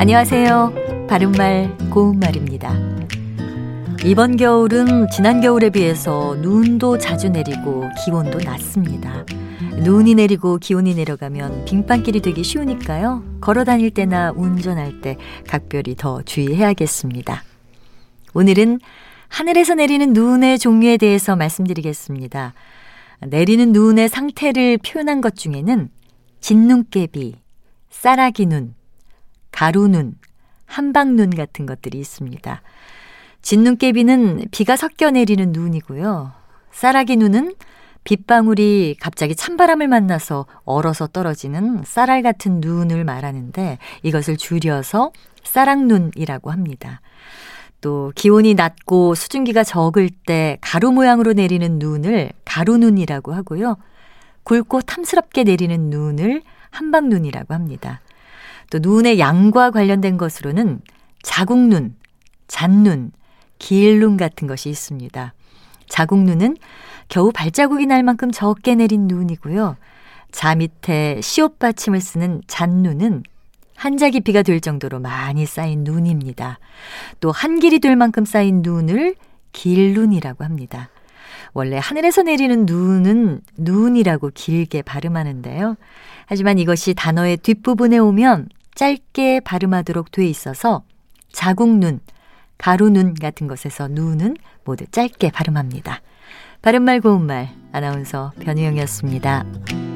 안녕하세요. 바른말 고운말입니다. 이번 겨울은 지난 겨울에 비해서 눈도 자주 내리고 기온도 낮습니다. 눈이 내리고 기온이 내려가면 빙판길이 되기 쉬우니까요. 걸어 다닐 때나 운전할 때 각별히 더 주의해야겠습니다. 오늘은 하늘에서 내리는 눈의 종류에 대해서 말씀드리겠습니다. 내리는 눈의 상태를 표현한 것 중에는 진눈깨비, 쌀아기 눈, 가루눈, 한방눈 같은 것들이 있습니다. 진눈깨비는 비가 섞여 내리는 눈이고요. 쌀아기 눈은 빗방울이 갑자기 찬바람을 만나서 얼어서 떨어지는 쌀알 같은 눈을 말하는데 이것을 줄여서 쌀악눈이라고 합니다. 또 기온이 낮고 수증기가 적을 때 가루 모양으로 내리는 눈을 가루눈이라고 하고요. 굵고 탐스럽게 내리는 눈을 한방눈이라고 합니다. 또 눈의 양과 관련된 것으로는 자국눈, 잔눈, 길눈 같은 것이 있습니다. 자국눈은 겨우 발자국이 날 만큼 적게 내린 눈이고요. 자 밑에 시옷 받침을 쓰는 잔눈은 한자기 비가 될 정도로 많이 쌓인 눈입니다. 또 한 길이 될 만큼 쌓인 눈을 길눈이라고 합니다. 원래 하늘에서 내리는 눈은 눈이라고 길게 발음하는데요. 하지만 이것이 단어의 뒷부분에 오면 짧게 발음하도록 돼 있어서 자국눈, 가루눈 같은 것에서 눈은 모두 짧게 발음합니다. 바른말 고운말 아나운서 변희영이었습니다.